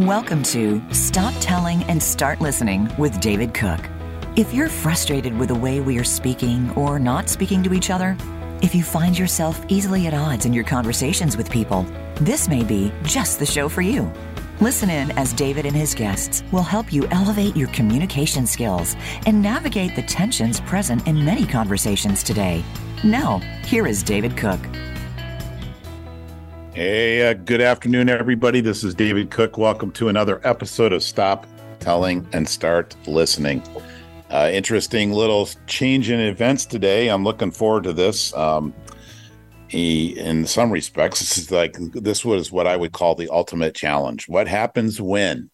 Welcome to Stop Telling and Start Listening with David Cooke. If you're frustrated with the way we are speaking or not speaking to each other, if you find yourself easily at odds in your conversations with people, this may be just the show for you. Listen in as David and his guests will help you elevate your communication skills and navigate the tensions present in many conversations today. Now, here is David Cooke. Hey, uh, good afternoon, everybody. This is David Cooke. Welcome to another episode of Stop Telling and Start Listening. Uh, interesting little change in events today. I'm looking forward to this. Um, in some respects, this is like this was what I would call the ultimate challenge. What happens when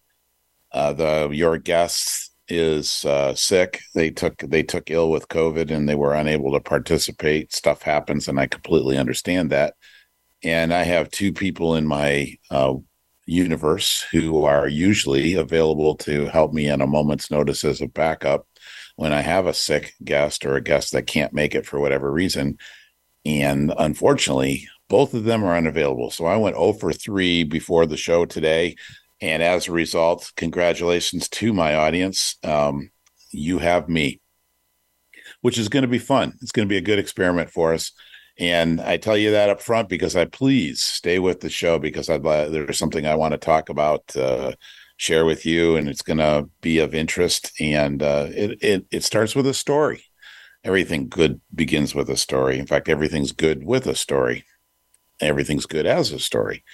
uh, the your guest is uh, sick? They took they took ill with COVID and they were unable to participate. Stuff happens, and I completely understand that. And I have two people in my uh, universe who are usually available to help me in a moment's notice as a backup when I have a sick guest or a guest that can't make it for whatever reason and unfortunately, both of them are unavailable. So I went 0 for 3 before the show today. And as a result, congratulations to my audience. Um, you have me, which is going to be fun. It's going to be a good experiment for us. And I tell you that up front because I please stay with the show because I'd there's something I want to talk about, uh, share with you, and it's going to be of interest. And uh, it, it it starts with a story everything good begins with a story. In fact, everything's good with a story. Everything's good as a story.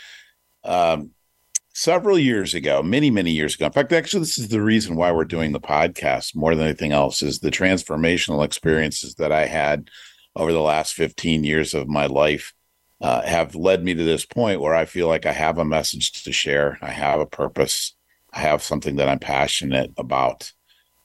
Um, several years ago, many, many years ago. In fact, actually, this is the reason why we're doing the podcast more than anything else is the transformational experiences that I had over the last 15 years of my life uh, have led me to this point where I feel like I have a message to share. I have a purpose. I have something that I'm passionate about.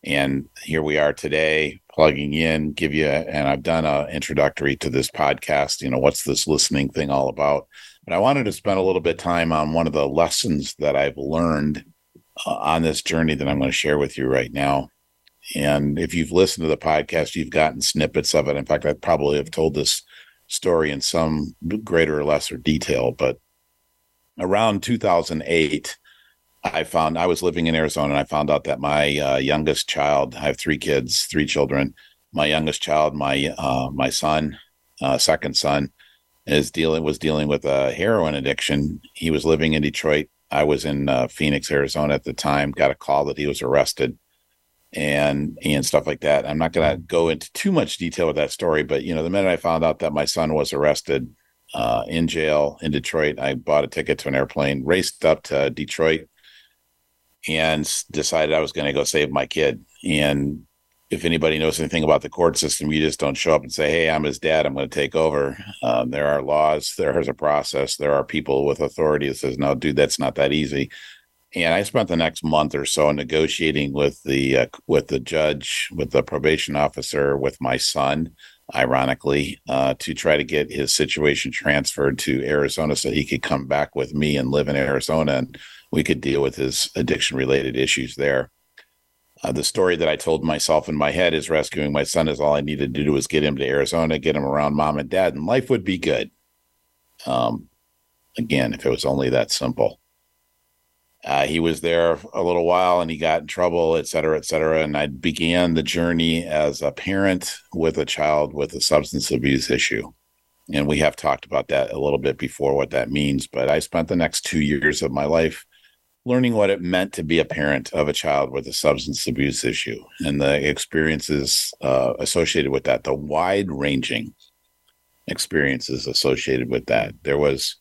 And here we are today, plugging in, give you, and I've done an introductory to this podcast. You know, what's this listening thing all about? But I wanted to spend a little bit time on one of the lessons that I've learned uh, on this journey that I'm going to share with you right now. And if you've listened to the podcast, you've gotten snippets of it. In fact, I probably have told this story in some greater or lesser detail, but around 2008, I found I was living in Arizona and I found out that my uh, youngest child, I have three kids, three children. My youngest child, my uh, my son, uh, second son, is dealing was dealing with a heroin addiction. He was living in Detroit. I was in uh, Phoenix, Arizona at the time. Got a call that he was arrested, and and stuff like that. I'm not going to go into too much detail with that story, but you know, the minute I found out that my son was arrested uh, in jail in Detroit, I bought a ticket to an airplane, raced up to Detroit and decided I was going to go save my kid. And if anybody knows anything about the court system, you just don't show up and say, "Hey, I'm his dad. I'm going to take over." Um, there are laws. There is a process. There are people with authority that says, "No, dude, that's not that easy." And I spent the next month or so negotiating with the uh, with the judge, with the probation officer, with my son, ironically, uh, to try to get his situation transferred to Arizona so he could come back with me and live in Arizona and we could deal with his addiction related issues there. Uh, the story that I told myself in my head is rescuing my son is all I needed to do was get him to Arizona, get him around mom and dad, and life would be good. Um, again, if it was only that simple. Uh, he was there a little while and he got in trouble, et cetera, et cetera. And I began the journey as a parent with a child with a substance abuse issue. And we have talked about that a little bit before, what that means. But I spent the next two years of my life learning what it meant to be a parent of a child with a substance abuse issue and the experiences uh, associated with that, the wide ranging experiences associated with that. There was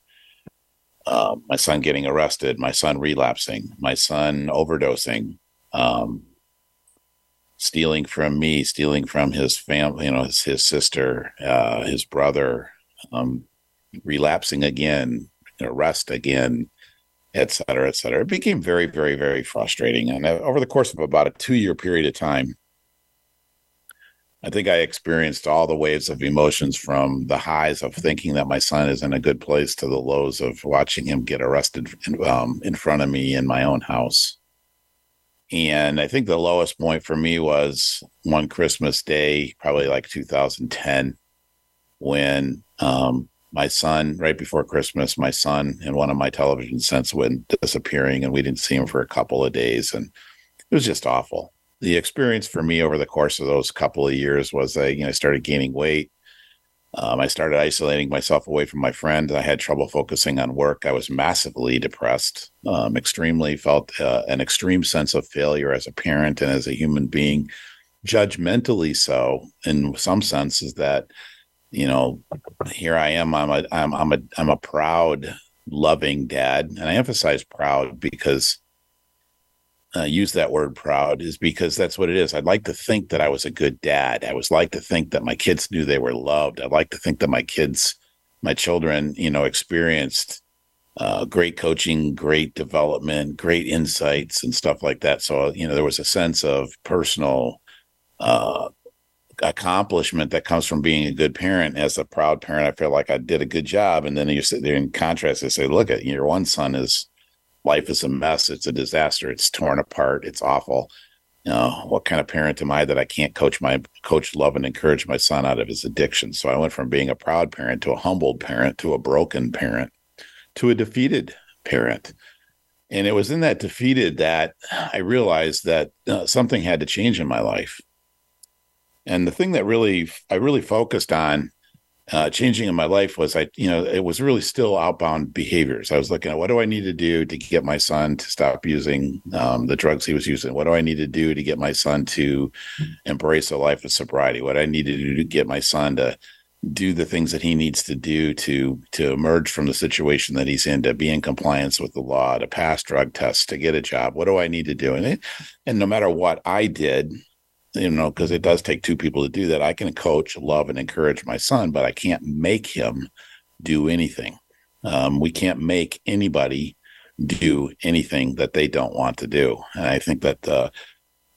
uh, my son getting arrested, my son relapsing, my son overdosing, um, stealing from me, stealing from his family, you know, his, his sister, uh, his brother, um, relapsing again, arrest again, et cetera, et cetera. It became very, very, very frustrating. And over the course of about a two year period of time, I think I experienced all the waves of emotions from the highs of thinking that my son is in a good place to the lows of watching him get arrested in, um, in front of me in my own house. And I think the lowest point for me was one Christmas day, probably like 2010, when um, my son right before Christmas, my son and one of my television sets went disappearing, and we didn't see him for a couple of days, and it was just awful. The experience for me over the course of those couple of years was I, you know, I started gaining weight. Um, I started isolating myself away from my friends. I had trouble focusing on work. I was massively depressed, um, extremely felt uh, an extreme sense of failure as a parent and as a human being, judgmentally so in some senses that you know, here I am. I'm a I'm I'm a I'm a proud, loving dad, and I emphasize proud because uh, use that word proud is because that's what it is. I'd like to think that I was a good dad. I was like to think that my kids knew they were loved. I'd like to think that my kids, my children, you know, experienced uh, great coaching, great development, great insights, and stuff like that. So you know, there was a sense of personal uh, accomplishment that comes from being a good parent. As a proud parent, I feel like I did a good job. And then you sit there in contrast and say, look at your one son is life is a mess. It's a disaster. It's torn apart. It's awful. You know, what kind of parent am I that I can't coach my coach, love, and encourage my son out of his addiction? So I went from being a proud parent to a humbled parent to a broken parent to a defeated parent. And it was in that defeated that I realized that uh, something had to change in my life. And the thing that really I really focused on uh, changing in my life was I, you know, it was really still outbound behaviors. I was looking at what do I need to do to get my son to stop using um, the drugs he was using? What do I need to do to get my son to embrace a life of sobriety? What I need to do to get my son to do the things that he needs to do to to emerge from the situation that he's in, to be in compliance with the law, to pass drug tests, to get a job. What do I need to do? And it, and no matter what I did, you know, because it does take two people to do that. I can coach, love, and encourage my son, but I can't make him do anything. Um, we can't make anybody do anything that they don't want to do. And I think that uh,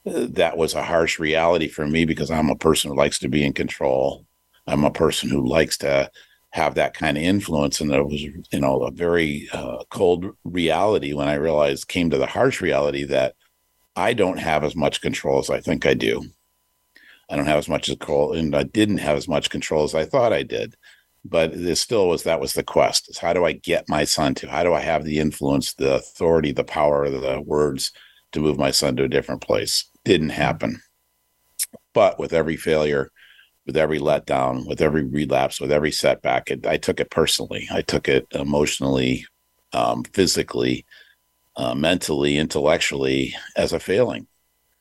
that was a harsh reality for me because I'm a person who likes to be in control. I'm a person who likes to have that kind of influence. And it was, you know, a very uh, cold reality when I realized, came to the harsh reality that I don't have as much control as I think I do. I don't have as much control, and I didn't have as much control as I thought I did. But it still was that was the quest: is how do I get my son to? How do I have the influence, the authority, the power, the words to move my son to a different place? Didn't happen. But with every failure, with every letdown, with every relapse, with every setback, it, I took it personally. I took it emotionally, um, physically, uh, mentally, intellectually as a failing.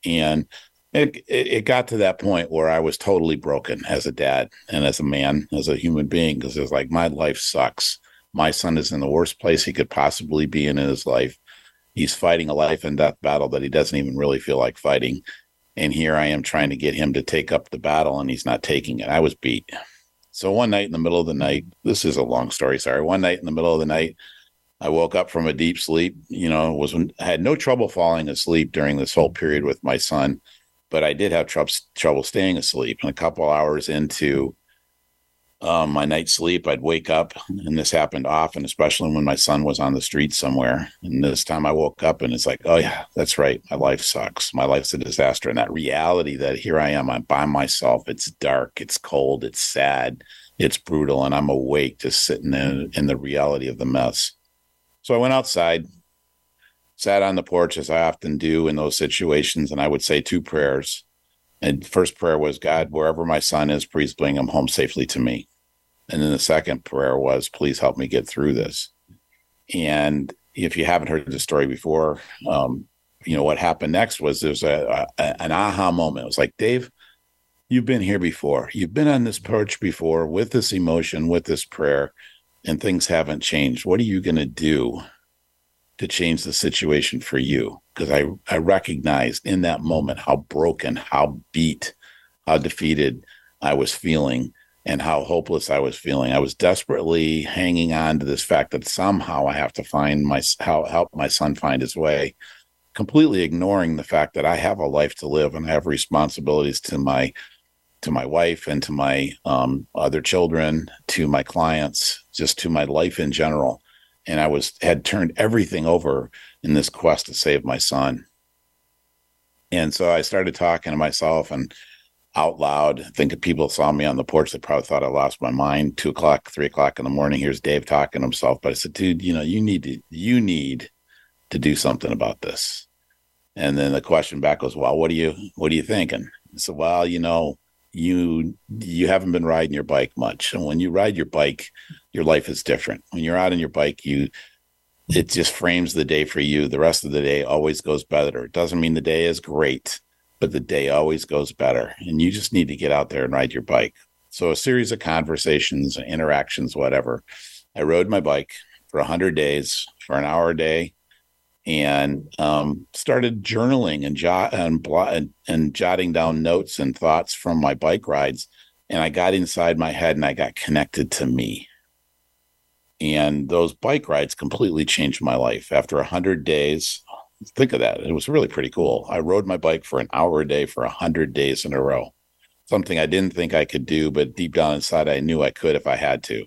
And it, it, it got to that point where I was totally broken as a dad and as a man, as a human being, because it's like my life sucks. My son is in the worst place he could possibly be in, in his life. He's fighting a life and death battle that he doesn't even really feel like fighting. And here I am trying to get him to take up the battle, and he's not taking it. I was beat. So one night in the middle of the night, this is a long story, sorry. One night in the middle of the night, I woke up from a deep sleep. You know, was I had no trouble falling asleep during this whole period with my son, but I did have trouble trouble staying asleep. And a couple hours into um, my night's sleep, I'd wake up, and this happened often, especially when my son was on the street somewhere. And this time I woke up, and it's like, oh yeah, that's right, my life sucks. My life's a disaster. And that reality that here I am, I'm by myself. It's dark, it's cold, it's sad, it's brutal, and I'm awake, just sitting in in the reality of the mess. So I went outside, sat on the porch as I often do in those situations, and I would say two prayers. And first prayer was, God, wherever my son is, please bring him home safely to me. And then the second prayer was, please help me get through this. And if you haven't heard the story before, um, you know, what happened next was there's a, a, an aha moment. It was like, Dave, you've been here before. You've been on this porch before with this emotion, with this prayer and things haven't changed, what are you going to do to change the situation for you? Because I, I recognized in that moment how broken, how beat, how defeated I was feeling and how hopeless I was feeling. I was desperately hanging on to this fact that somehow I have to find my how help my son find his way, completely ignoring the fact that I have a life to live and I have responsibilities to my to my wife and to my um, other children, to my clients, just to my life in general. And I was had turned everything over in this quest to save my son. And so I started talking to myself, and out loud. I think if people saw me on the porch, they probably thought I lost my mind. Two o'clock, three o'clock in the morning. Here's Dave talking to himself. But I said, dude, you know, you need to you need to do something about this. And then the question back was, well, what do you what are you thinking? I said, well, you know, you you haven't been riding your bike much. And when you ride your bike, your life is different. When you're out on your bike, you it just frames the day for you. The rest of the day always goes better. It doesn't mean the day is great, but the day always goes better. And you just need to get out there and ride your bike. So a series of conversations, interactions, whatever. I rode my bike for 100 days for an hour a day and um, started journaling and, jot and, and, and jotting down notes and thoughts from my bike rides. And I got inside my head and I got connected to me. And those bike rides completely changed my life. After 100 days, think of that. It was really pretty cool. I rode my bike for an hour a day for 100 days in a row. Something I didn't think I could do, but deep down inside, I knew I could if I had to.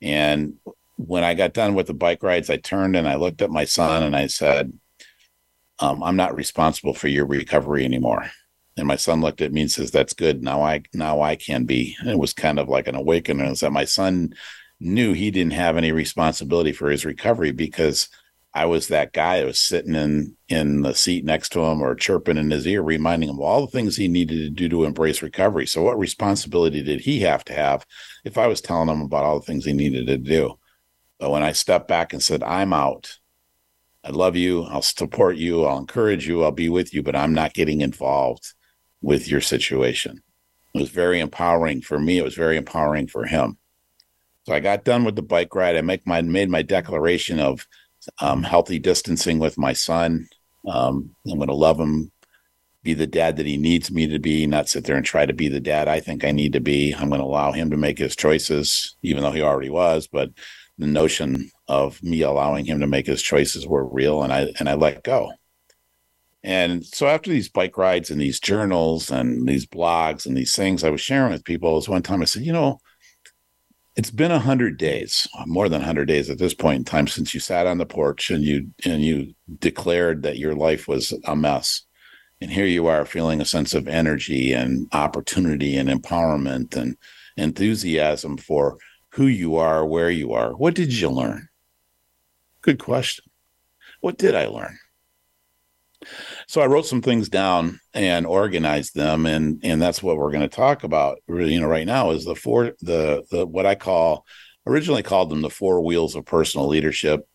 And when I got done with the bike rides, I turned and I looked at my son and I said, um, I'm not responsible for your recovery anymore. And my son looked at me and says, That's good. Now I now I can be. And it was kind of like an awakening. That my son knew he didn't have any responsibility for his recovery because I was that guy that was sitting in in the seat next to him or chirping in his ear, reminding him of all the things he needed to do to embrace recovery. So, what responsibility did he have to have if I was telling him about all the things he needed to do? But when I stepped back and said, "I'm out," I love you. I'll support you. I'll encourage you. I'll be with you, but I'm not getting involved with your situation. It was very empowering for me. It was very empowering for him. So I got done with the bike ride. I make my made my declaration of um, healthy distancing with my son. Um, I'm going to love him, be the dad that he needs me to be, not sit there and try to be the dad I think I need to be. I'm going to allow him to make his choices, even though he already was. But the notion of me allowing him to make his choices were real, and I and I let go. And so after these bike rides and these journals and these blogs and these things I was sharing with people, was one time I said, you know it's been a hundred days, more than hundred days at this point in time since you sat on the porch and you and you declared that your life was a mess. And here you are feeling a sense of energy and opportunity and empowerment and enthusiasm for who you are, where you are. What did you learn? Good question. What did I learn? So I wrote some things down and organized them, and and that's what we're going to talk about. You know, right now is the four the the what I call originally called them the four wheels of personal leadership.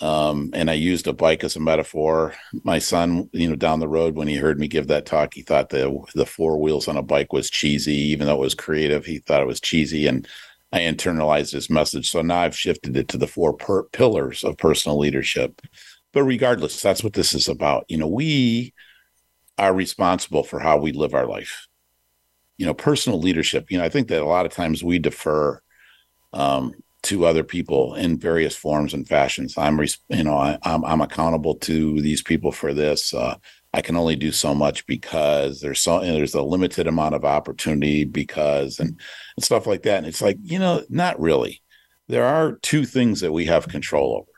Um, and I used a bike as a metaphor. My son, you know, down the road when he heard me give that talk, he thought the the four wheels on a bike was cheesy, even though it was creative. He thought it was cheesy, and I internalized this message. So now I've shifted it to the four per- pillars of personal leadership. But regardless, that's what this is about. You know, we are responsible for how we live our life. You know, personal leadership. You know, I think that a lot of times we defer um, to other people in various forms and fashions. I'm, you know, I, am I'm, I'm accountable to these people for this. Uh, I can only do so much because there's so there's a limited amount of opportunity because and, and stuff like that. And it's like you know, not really. There are two things that we have control over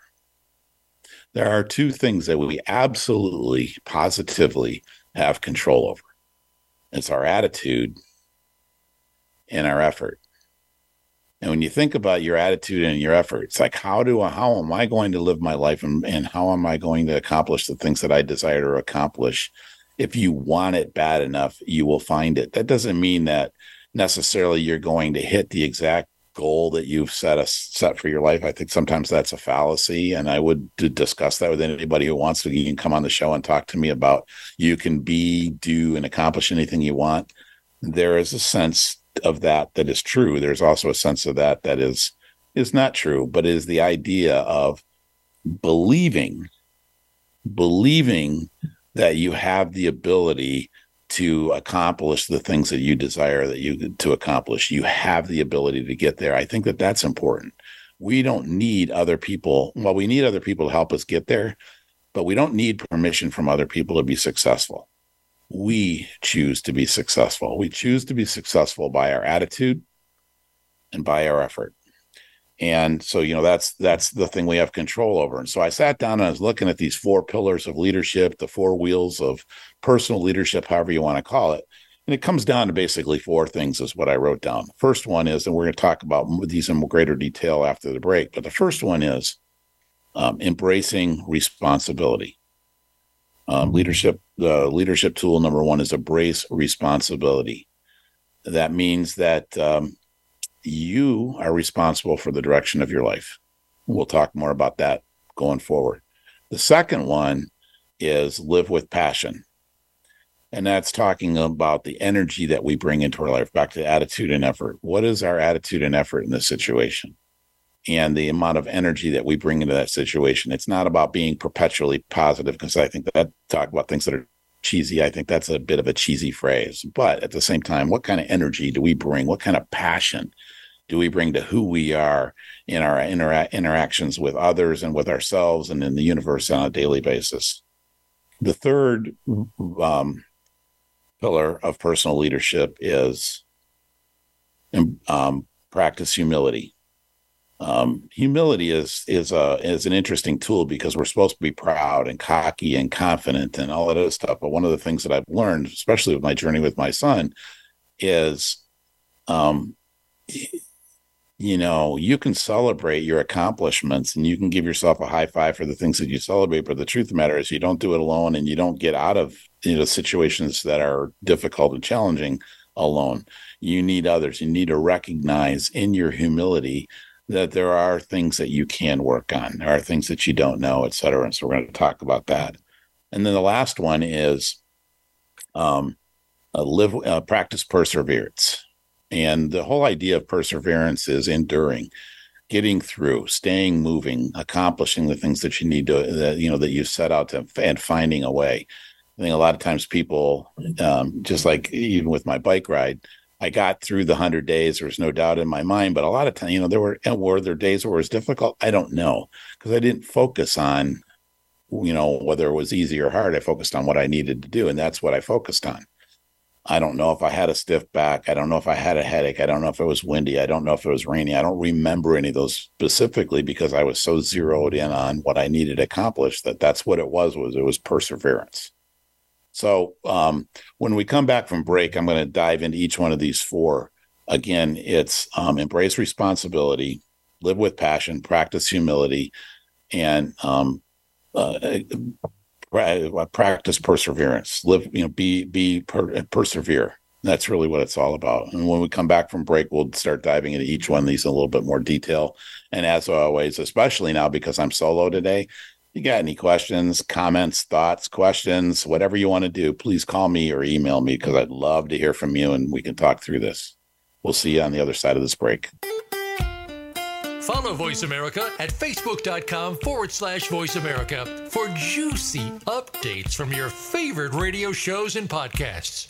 there are two things that we absolutely, positively have control over it's our attitude and our effort. And when you think about your attitude and your efforts, like how do I, how am I going to live my life and, and how am I going to accomplish the things that I desire to accomplish? If you want it bad enough, you will find it. That doesn't mean that necessarily you're going to hit the exact goal that you've set a set for your life. I think sometimes that's a fallacy, and I would discuss that with anybody who wants to. You can come on the show and talk to me about you can be, do, and accomplish anything you want. There is a sense of that that is true. There's also a sense of that that is is not true, but is the idea of believing, believing that you have the ability to accomplish the things that you desire that you to accomplish. You have the ability to get there. I think that that's important. We don't need other people well we need other people to help us get there but we don't need permission from other people to be successful we choose to be successful we choose to be successful by our attitude and by our effort and so, you know, that's that's the thing we have control over. And so I sat down and I was looking at these four pillars of leadership, the four wheels of personal leadership, however you want to call it. And it comes down to basically four things, is what I wrote down. First one is, and we're going to talk about these in greater detail after the break, but the first one is um, embracing responsibility. Um, leadership, the leadership tool number one is embrace responsibility. That means that um, you are responsible for the direction of your life. We'll talk more about that going forward. The second one is live with passion. And that's talking about the energy that we bring into our life, back to attitude and effort. What is our attitude and effort in this situation? And the amount of energy that we bring into that situation. It's not about being perpetually positive, because I think that talk about things that are cheesy. I think that's a bit of a cheesy phrase. But at the same time, what kind of energy do we bring? What kind of passion do we bring to who we are in our intera- interactions with others and with ourselves and in the universe on a daily basis? The third um, pillar of personal leadership is um, practice humility. Um, humility is is a is an interesting tool because we're supposed to be proud and cocky and confident and all of that stuff. But one of the things that I've learned, especially with my journey with my son, is, um, you know, you can celebrate your accomplishments and you can give yourself a high five for the things that you celebrate. But the truth of the matter is, you don't do it alone, and you don't get out of you know situations that are difficult and challenging alone you need others you need to recognize in your humility that there are things that you can work on. There are things that you don't know et cetera and so we're going to talk about that. And then the last one is um, live uh, practice perseverance. And the whole idea of perseverance is enduring getting through staying moving accomplishing the things that you need to that you know that you set out to and finding a way. I think a lot of times people, um, just like even with my bike ride, I got through the hundred days. There was no doubt in my mind, but a lot of times, you know, there were eh, were there days where it was difficult. I don't know because I didn't focus on, you know, whether it was easy or hard. I focused on what I needed to do, and that's what I focused on. I don't know if I had a stiff back. I don't know if I had a headache. I don't know if it was windy. I don't know if it was rainy. I don't remember any of those specifically because I was so zeroed in on what I needed accomplished that that's what it was. Was it was perseverance so um, when we come back from break, I'm going to dive into each one of these four. Again, it's um, embrace responsibility, live with passion, practice humility, and um, uh, uh practice perseverance. Live, you know, be be per- persevere. That's really what it's all about. And when we come back from break, we'll start diving into each one of these in a little bit more detail. And as always, especially now because I'm solo today, you got any questions, comments, thoughts, questions, whatever you want to do, please call me or email me because I'd love to hear from you and we can talk through this. We'll see you on the other side of this break. Follow Voice America at facebook.com forward slash voice America for juicy updates from your favorite radio shows and podcasts.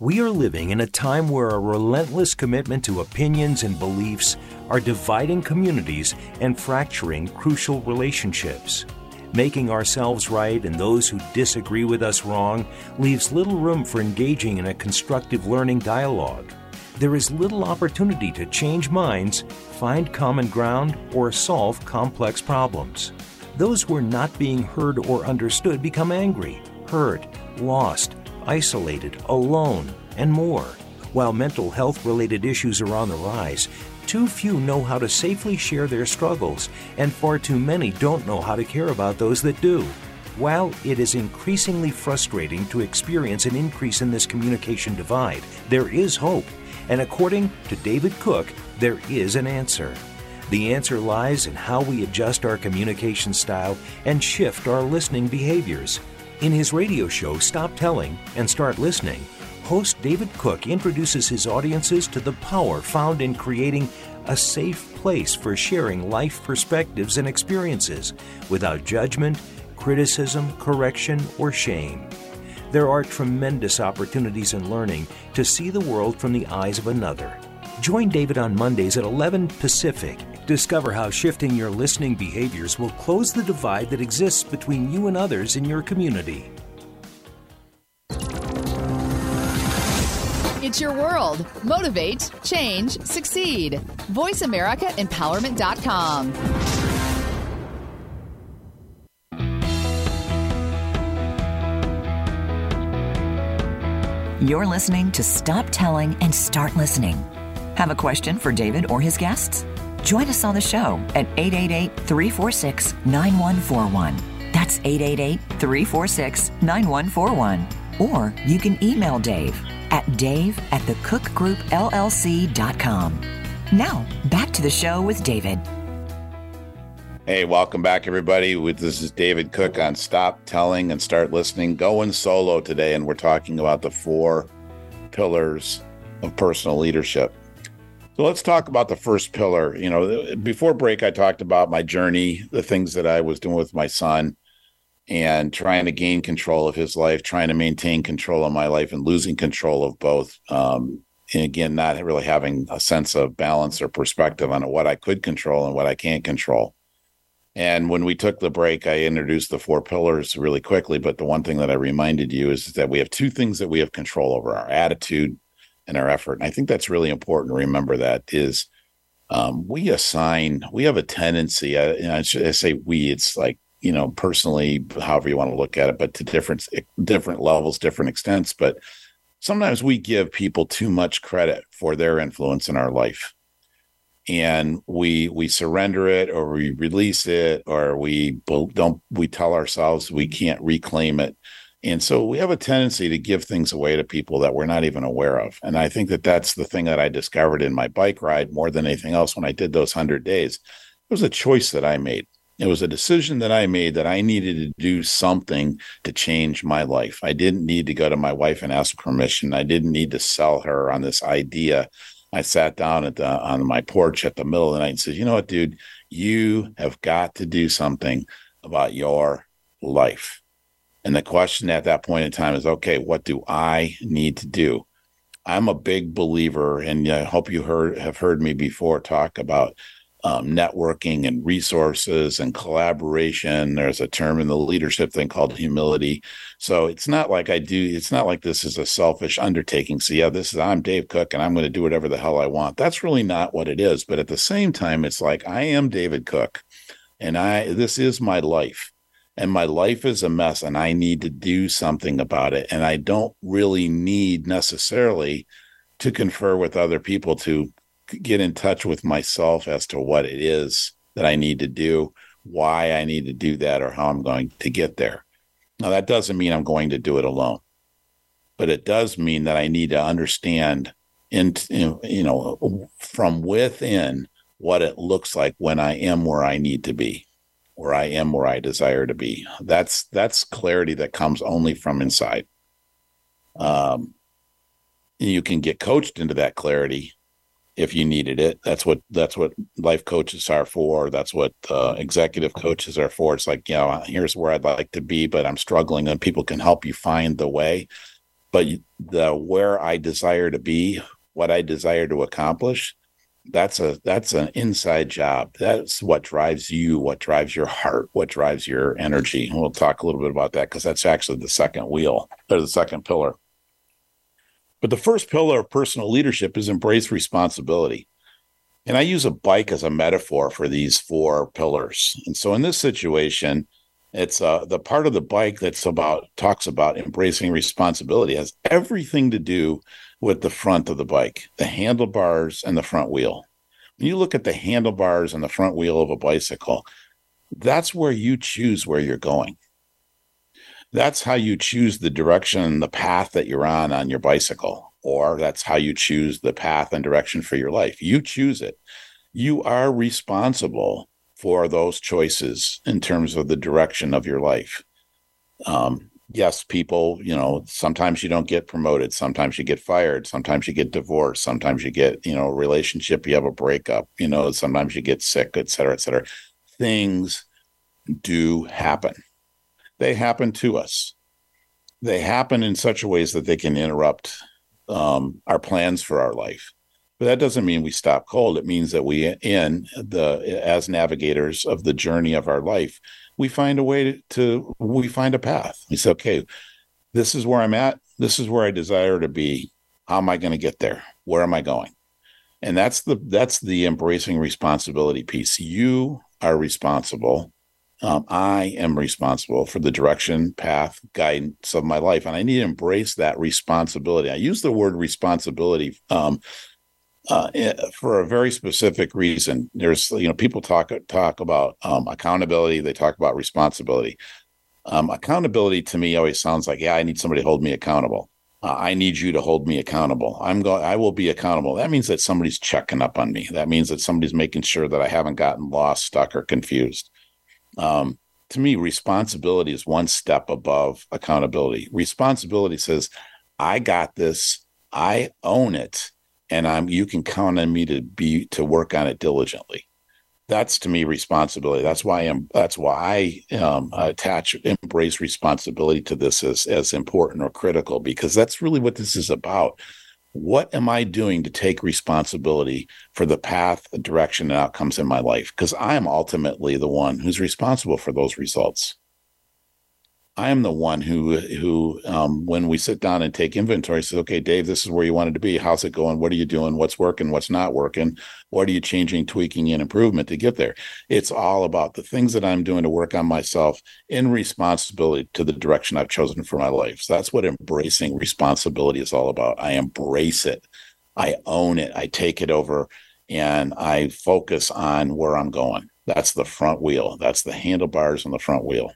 We are living in a time where a relentless commitment to opinions and beliefs are dividing communities and fracturing crucial relationships. Making ourselves right and those who disagree with us wrong leaves little room for engaging in a constructive learning dialogue. There is little opportunity to change minds, find common ground, or solve complex problems. Those who are not being heard or understood become angry, hurt, lost, isolated, alone, and more. While mental health related issues are on the rise, too few know how to safely share their struggles, and far too many don't know how to care about those that do. While it is increasingly frustrating to experience an increase in this communication divide, there is hope. And according to David Cooke, there is an answer. The answer lies in how we adjust our communication style and shift our listening behaviors. In his radio show, Stop Telling and Start Listening, host David Cooke introduces his audiences to the power found in creating a safe place for sharing life perspectives and experiences without judgment, criticism, correction, or shame. There are tremendous opportunities in learning to see the world from the eyes of another. Join David on Mondays at 11 Pacific. Discover how shifting your listening behaviors will close the divide that exists between you and others in your community. It's your world. Motivate, change, succeed. VoiceAmericaEmpowerment.com. You're listening to Stop Telling and Start Listening. Have a question for David or his guests? Join us on the show at 888 346 9141. That's 888 346 9141. Or you can email Dave at dave at thecookgroupllc.com. Now, back to the show with David. Hey, welcome back, everybody. This is David Cooke on Stop Telling and Start Listening. Going solo today, and we're talking about the four pillars of personal leadership. So let's talk about the first pillar. You know, before break, I talked about my journey, the things that I was doing with my son, and trying to gain control of his life, trying to maintain control of my life, and losing control of both. Um, and again, not really having a sense of balance or perspective on what I could control and what I can't control. And when we took the break, I introduced the four pillars really quickly. But the one thing that I reminded you is that we have two things that we have control over our attitude and our effort. And I think that's really important to remember that is um, we assign, we have a tendency, I, you know, I, I say we, it's like, you know, personally, however you want to look at it, but to different, different levels, different extents. But sometimes we give people too much credit for their influence in our life and we we surrender it or we release it or we don't we tell ourselves we can't reclaim it and so we have a tendency to give things away to people that we're not even aware of and i think that that's the thing that i discovered in my bike ride more than anything else when i did those 100 days it was a choice that i made it was a decision that I made that I needed to do something to change my life. I didn't need to go to my wife and ask permission. I didn't need to sell her on this idea I sat down at the on my porch at the middle of the night and said, "You know what, dude? You have got to do something about your life." And the question at that point in time is, okay, what do I need to do? I'm a big believer, and I hope you heard have heard me before talk about um, networking and resources and collaboration. There's a term in the leadership thing called humility. So it's not like I do, it's not like this is a selfish undertaking. So, yeah, this is, I'm Dave Cooke and I'm going to do whatever the hell I want. That's really not what it is. But at the same time, it's like I am David Cooke and I, this is my life. And my life is a mess, and I need to do something about it. And I don't really need necessarily to confer with other people to get in touch with myself as to what it is that I need to do, why I need to do that, or how I'm going to get there. Now, that doesn't mean I'm going to do it alone, but it does mean that I need to understand, in, you know, from within what it looks like when I am where I need to be, where I am where I desire to be. That's that's clarity that comes only from inside. Um, you can get coached into that clarity if you needed it. That's what that's what life coaches are for. That's what uh, executive coaches are for. It's like, you know, here's where I'd like to be, but I'm struggling, and people can help you find the way. But the where I desire to be, what I desire to accomplish, that's a that's an inside job. That's what drives you, what drives your heart, what drives your energy. And we'll talk a little bit about that because that's actually the second wheel or the second pillar. But the first pillar of personal leadership is embrace responsibility. And I use a bike as a metaphor for these four pillars. And so in this situation, it's uh, the part of the bike that's about talks about embracing responsibility has everything to do with the front of the bike, the handlebars and the front wheel. When you look at the handlebars and the front wheel of a bicycle, that's where you choose where you're going. That's how you choose the direction the path that you're on on your bicycle or that's how you choose the path and direction for your life. You choose it. You are responsible for those choices in terms of the direction of your life. Um, yes people you know sometimes you don't get promoted sometimes you get fired sometimes you get divorced sometimes you get you know a relationship you have a breakup you know sometimes you get sick et cetera et cetera things do happen they happen to us. They happen in such a ways that they can interrupt um, our plans for our life. But that doesn't mean we stop cold. It means that we, in the as navigators of the journey of our life, we find a way to, to we find a path. We say, okay, this is where I'm at. This is where I desire to be. How am I going to get there? Where am I going? And that's the that's the embracing responsibility piece. You are responsible Um, I am responsible for the direction, path, guidance of my life, and I need to embrace that responsibility. I use the word responsibility um, uh, eh, for a very specific reason. There's, you know, people talk talk about um, accountability. They talk about responsibility. Um, accountability to me always sounds like, yeah, I need somebody to hold me accountable. Uh, I need you to hold me accountable. I'm going. I will be accountable. That means that somebody's checking up on me. That means that somebody's making sure that I haven't gotten lost, stuck, or confused. Um, to me, responsibility is one step above accountability. Responsibility says, I got this. I own it and I'm you can count on me to be to work on it diligently. That's to me responsibility. That's why I'm. That's why I um, attach embrace responsibility to this as as important or critical because that's really what this is about. What am I doing to take responsibility for the path, direction, and outcomes in my life? Because I am ultimately the one who's responsible for those results. I am the one who who um, when we sit down and take inventory says, okay, Dave, this is where you wanted to be. How's it going? What are you doing? What's working? What's not working? What are you changing, tweaking, and improvement to get there? It's all about the things that I'm doing to work on myself in responsibility to the direction I've chosen for my life. So that's what embracing responsibility is all about. I embrace it. I own it. I take it over and I focus on where I'm going. That's the front wheel. That's the handlebars on the front wheel.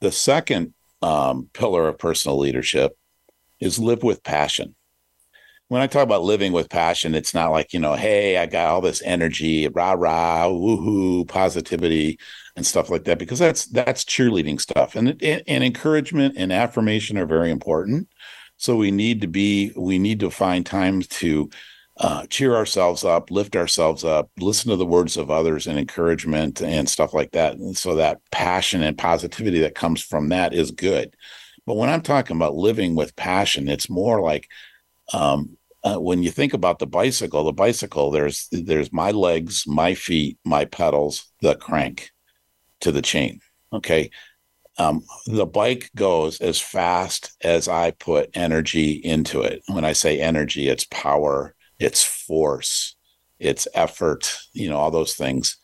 The second um, pillar of personal leadership is live with passion. When I talk about living with passion, it's not like, you know, hey, I got all this energy, rah rah, woohoo, positivity and stuff like that, because that's that's cheerleading stuff. And, and encouragement and affirmation are very important. So we need to be, we need to find times to uh, cheer ourselves up, lift ourselves up, listen to the words of others and encouragement and stuff like that. And so that passion and positivity that comes from that is good. But when I'm talking about living with passion, it's more like um, uh, when you think about the bicycle, the bicycle, there's there's my legs, my feet, my pedals, the crank to the chain. Okay. Um, the bike goes as fast as I put energy into it. When I say energy, it's power, its force, its effort, you know, all those things,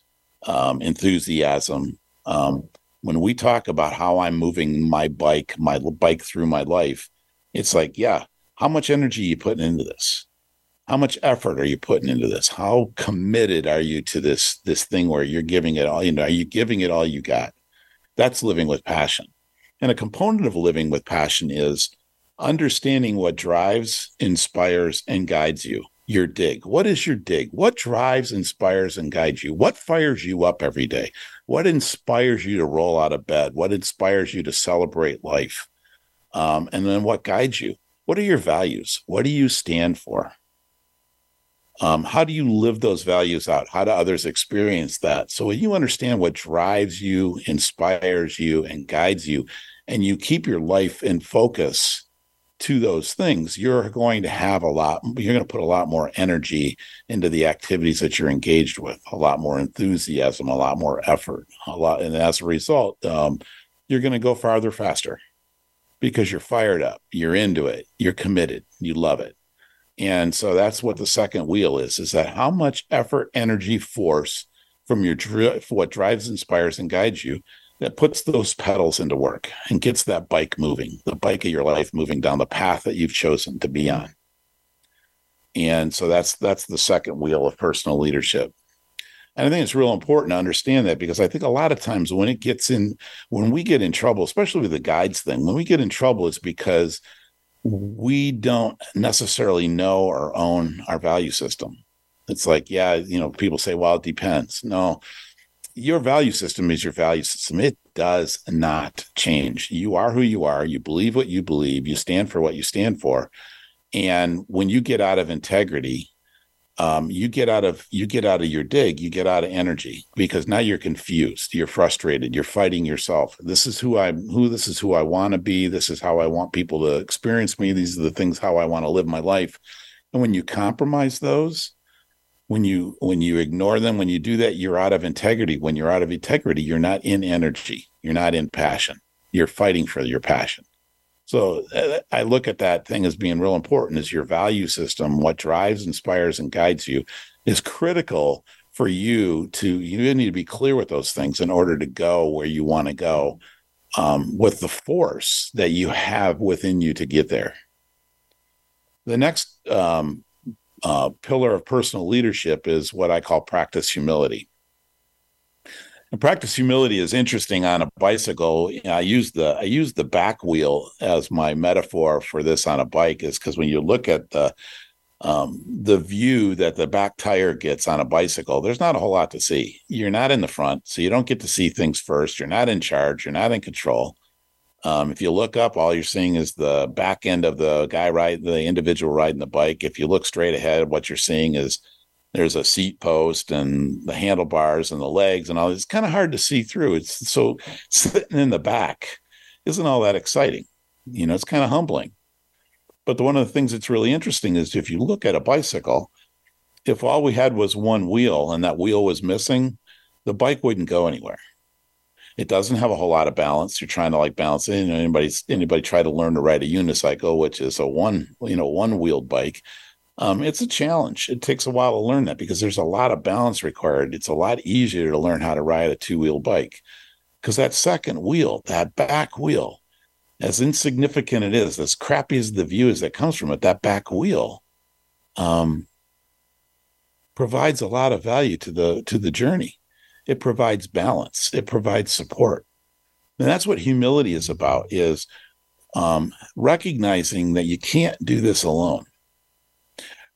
um, enthusiasm. Um, when we talk about how I'm moving my bike, my bike through my life, it's like, yeah, how much energy are you putting into this? How much effort are you putting into this? How committed are you to this this thing where you're giving it all? You know, are you giving it all you got? That's living with passion. And a component of living with passion is understanding what drives, inspires, and guides you your dig? What is your dig? What drives, inspires, and guides you? What fires you up every day? What inspires you to roll out of bed? What inspires you to celebrate life? Um, and then what guides you? What are your values? What do you stand for? Um, how do you live those values out? How do others experience that? So when you understand what drives you, inspires you, and guides you, and you keep your life in focus to those things, you're going to have a lot, you're going to put a lot more energy into the activities that you're engaged with, a lot more enthusiasm, a lot more effort, a lot. And as a result, um, you're going to go farther faster because you're fired up, you're into it, you're committed, you love it. And so that's what the second wheel is, is that how much effort, energy, force from your, what drives, inspires, and guides you that puts those pedals into work and gets that bike moving, the bike of your life moving down the path that you've chosen to be on. And so that's that's the second wheel of personal leadership. And I think it's real important to understand that because I think a lot of times when it gets in, when we get in trouble, especially with the guides thing, when we get in trouble, it's because we don't necessarily know or own our value system. It's like, yeah, you know, people say, well, it depends. No, your value system is your value system. It does not change. You are who you are. You believe what you believe. You stand for what you stand for. And when you get out of integrity, um, you get out of you get out of your dig. You get out of energy because now you're confused. You're frustrated. You're fighting yourself. This is who I'm. Who this is who I want to be. This is how I want people to experience me. These are the things how I want to live my life. And when you compromise those, when you when you ignore them when you do that you're out of integrity. When you're out of integrity you're not in energy. You're not in passion. You're fighting for your passion. So uh, i look at that thing as being real important. Is your value system what drives inspires and guides you is critical for you to you need to be clear with those things in order to go where you want to go um, with the force that you have within you to get there. The next um, uh, pillar of personal leadership is what I call practice humility. And practice humility is interesting on a bicycle. I use the I use the back wheel as my metaphor for this on a bike, is because when you look at the um, the view that the back tire gets on a bicycle, there's not a whole lot to see. You're not in the front, so you don't get to see things first. You're not in charge. You're not in control. Um, if you look up, all you're seeing is the back end of the guy riding the individual riding the bike. If you look straight ahead, what you're seeing is there's a seat post and the handlebars and the legs and all. It's kind of hard to see through. It's so sitting in the back isn't all that exciting. You know, it's kind of humbling. But the, one of the things that's really interesting is if you look at a bicycle, if all we had was one wheel and that wheel was missing, the bike wouldn't go anywhere. It doesn't have a whole lot of balance. You're trying to like balance it. You know, anybody anybody try to learn to ride a unicycle, which is a one you know one wheeled bike. Um, it's a challenge. It takes a while to learn that because there's a lot of balance required. It's a lot easier to learn how to ride a two wheel bike because that second wheel, that back wheel, as insignificant it is, as crappy as the view is that comes from it, that back wheel um, provides a lot of value to the to the journey. It provides balance. It provides support. And that's what humility is about: is um, recognizing that you can't do this alone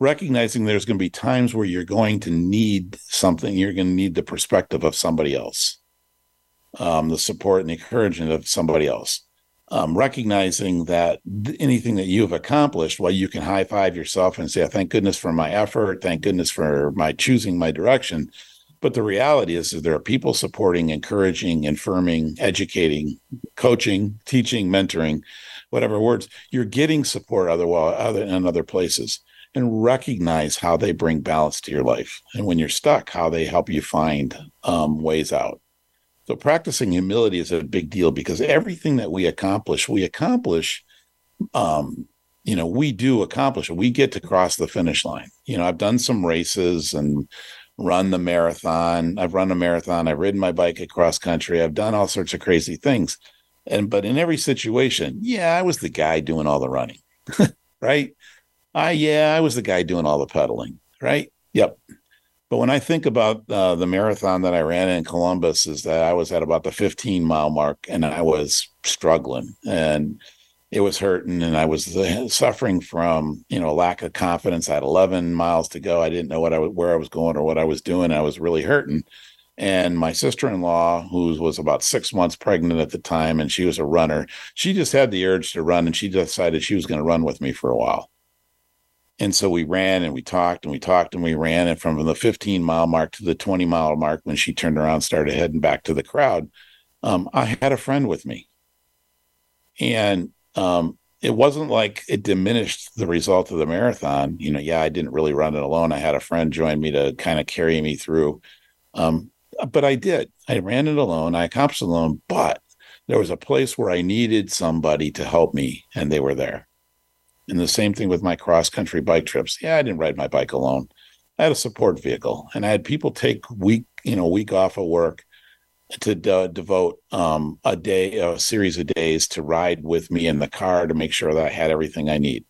recognizing there's going to be times where you're going to need something, you're going to need the perspective of somebody else, um, the support and encouragement of somebody else. Um, recognizing that anything that you've accomplished, while you can high five yourself and say, "Thank goodness for my effort, thank goodness for my choosing my direction," but the reality is that there are people supporting, encouraging, affirming, educating, coaching, teaching, mentoring, whatever words you're getting support other other in other places and recognize how they bring balance to your life. And when you're stuck, how they help you find um, ways out. So, practicing humility is a big deal because everything that we accomplish, we accomplish, um, you know, we do accomplish. We get to cross the finish line. You know, I've done some races and run the marathon. I've run a marathon. I've ridden my bike across country. I've done all sorts of crazy things. And, but in every situation, yeah, I was the guy doing all the running, right? I yeah, I was the guy doing all the pedaling, right? Yep. But when I think about uh, the marathon that I ran in Columbus, is that I was at about the 15 mile mark and I was struggling and it was hurting and I was uh, suffering from you know lack of confidence. I had 11 miles to go. I didn't know what I where I was going or what I was doing. I was really hurting. And my sister in law, who was about six months pregnant at the time, and she was a runner, she just had the urge to run and she decided she was going to run with me for a while. And so we ran and we talked and we talked and we ran. And from the 15 mile mark to the 20 mile mark, when she turned around, started heading back to the crowd, um, I had a friend with me. And um, it wasn't like it diminished the result of the marathon. You know, yeah, I didn't really run it alone. I had a friend join me to kind of carry me through. Um, but I did. I ran it alone. I accomplished it alone. But there was a place where I needed somebody to help me, and they were there. And the same thing with my cross country bike trips. Yeah, I didn't ride my bike alone. I had a support vehicle, and I had people take week, you know, week off of work to de- devote um, a day, a series of days to ride with me in the car to make sure that I had everything I need: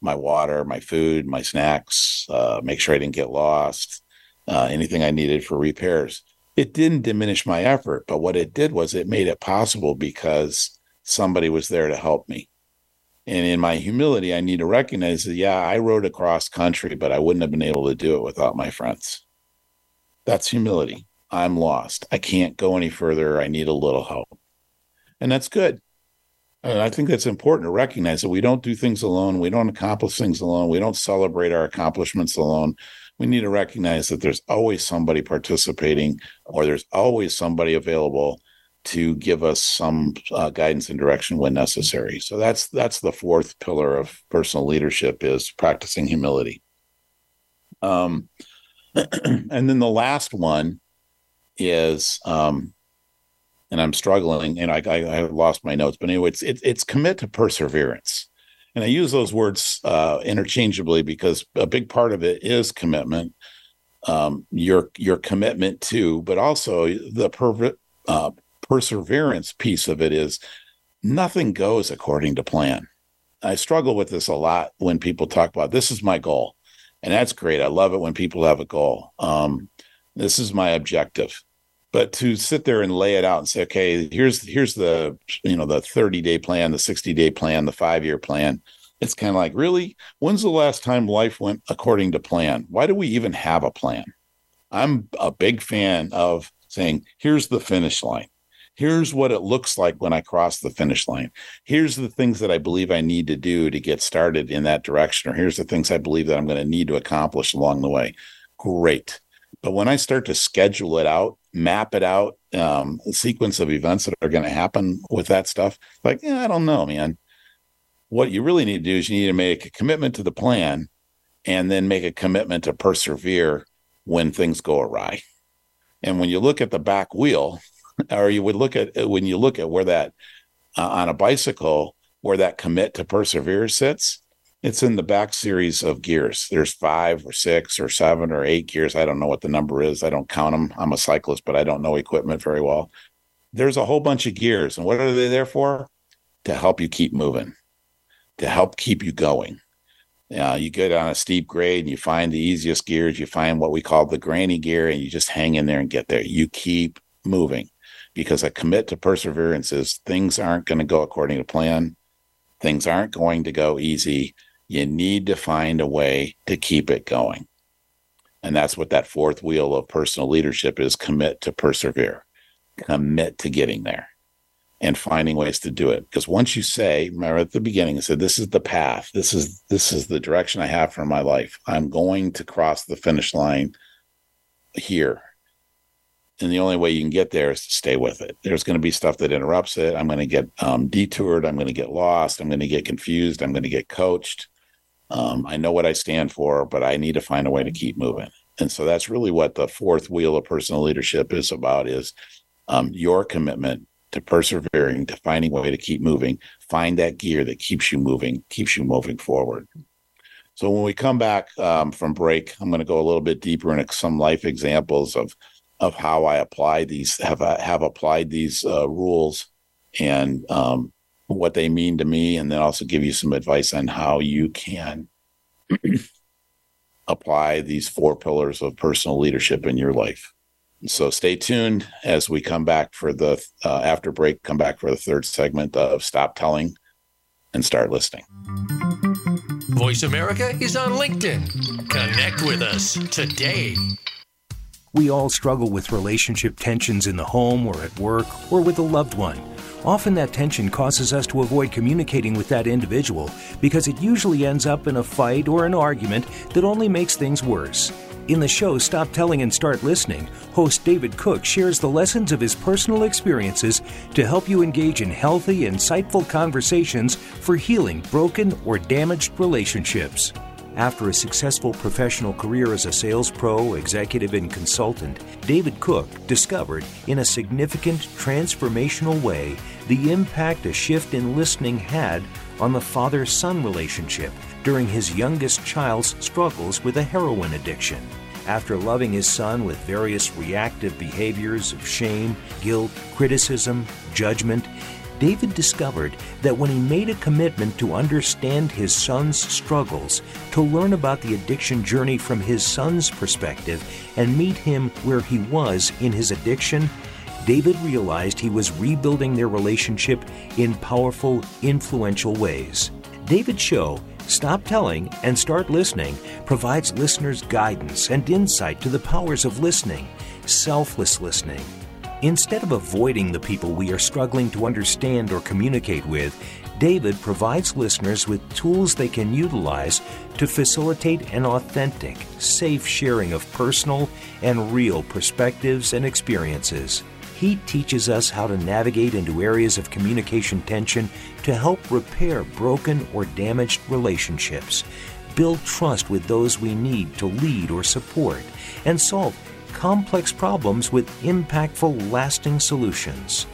my water, my food, my snacks, uh, make sure I didn't get lost, uh, anything I needed for repairs. It didn't diminish my effort, but what it did was it made it possible because somebody was there to help me. And in my humility, I need to recognize that, yeah, I rode across country, but I wouldn't have been able to do it without my friends. That's humility. I'm lost. I can't go any further. I need a little help. And that's good. And I think that's important to recognize that we don't do things alone. We don't accomplish things alone. We don't celebrate our accomplishments alone. We need to recognize that there's always somebody participating or there's always somebody available to give us some uh, guidance and direction when necessary. So that's that's the fourth pillar of personal leadership is practicing humility. Um, and then the last one is, um, and I'm struggling, and I, I, I lost my notes, but anyway, it's it, it's commit to perseverance. And I use those words uh, interchangeably because a big part of it is commitment, um, your your commitment to, but also the uh, perseverance piece of it is nothing goes according to plan. I struggle with this a lot when people talk about this is my goal, and that's great. I love it when people have a goal. Um, this is my objective, but to sit there and lay it out and say, okay, here's here's the you know the 30 day plan, the 60 day plan, the five year plan. It's kind of like, really, when's the last time life went according to plan? Why do we even have a plan? I'm a big fan of saying, here's the finish line. Here's what it looks like when I cross the finish line. Here's the things that I believe I need to do to get started in that direction. Or here's the things I believe that I'm going to need to accomplish along the way. Great. But when I start to schedule it out, map it out, um, sequence of events that are going to happen with that stuff, like, yeah, I don't know, man. What you really need to do is you need to make a commitment to the plan and then make a commitment to persevere when things go awry. And when you look at the back wheel, or you would look at when you look at where that uh, on a bicycle where that commit to persevere sits it's in the back series of gears. There's five or six or seven or eight gears. I don't know what the number is. I don't count them i'm a cyclist but i don't know equipment very well. There's a whole bunch of gears and what are they there for? To help you keep moving to help keep you going. Uh, you get on a steep grade and you find the easiest gears you find what we call the granny gear and you just hang in there and get there. You keep moving because I commit to perseverance is things aren't going to go according to plan. Things aren't going to go easy. You need to find a way to keep it going. And that's what that fourth wheel of personal leadership is commit to persevere, commit to getting there and finding ways to do it. Because once you say, remember at the beginning, I said, this is the path. This is this is the direction I have for my life. I'm going to cross the finish line here and the only way you can get there is to stay with it. There's going to be stuff that interrupts it. I'm going to get um, detoured. I'm going to get lost. I'm going to get confused. I'm going to get coached. Um, I know what I stand for, but I need to find a way to keep moving. And so that's really what the fourth wheel of personal leadership is about: is um, your commitment to persevering, to finding a way to keep moving. Find that gear that keeps you moving, keeps you moving forward. So when we come back um, from break, I'm going to go a little bit deeper into some life examples of of how I apply these have have applied these uh, rules and um, what they mean to me, and then also give you some advice on how you can apply these four pillars of personal leadership in your life. So stay tuned as we come back for the uh, after break. Come back for the third segment of Stop Telling and Start Listening. Voice America is on LinkedIn. Connect with us today. We all struggle with relationship tensions in the home or at work or with a loved one. Often that tension causes us to avoid communicating with that individual because it usually ends up in a fight or an argument that only makes things worse. In the show Stop Telling and Start Listening, host David Cooke shares the lessons of his personal experiences to help you engage in healthy, insightful conversations for healing broken or damaged relationships. After a successful professional career as a sales pro, executive, and consultant, David Cooke discovered, in a significant transformational way, the impact a shift in listening had on the father son relationship during his youngest child's struggles with a heroin addiction. After loving his son with various reactive behaviors of shame, guilt, criticism, judgment, David discovered that when he made a commitment to understand his son's struggles, to learn about the addiction journey from his son's perspective, and meet him where he was in his addiction, David realized he was rebuilding their relationship in powerful, influential ways. David's show, Stop Telling and Start Listening, provides listeners guidance and insight to the powers of listening, selfless listening Instead of avoiding the people we are struggling to understand or communicate with, David provides listeners with tools they can utilize to facilitate an authentic, safe sharing of personal and real perspectives and experiences. He teaches us how to navigate into areas of communication tension to help repair broken or damaged relationships, build trust with those we need to lead or support, and solve complex problems with impactful, lasting solutions.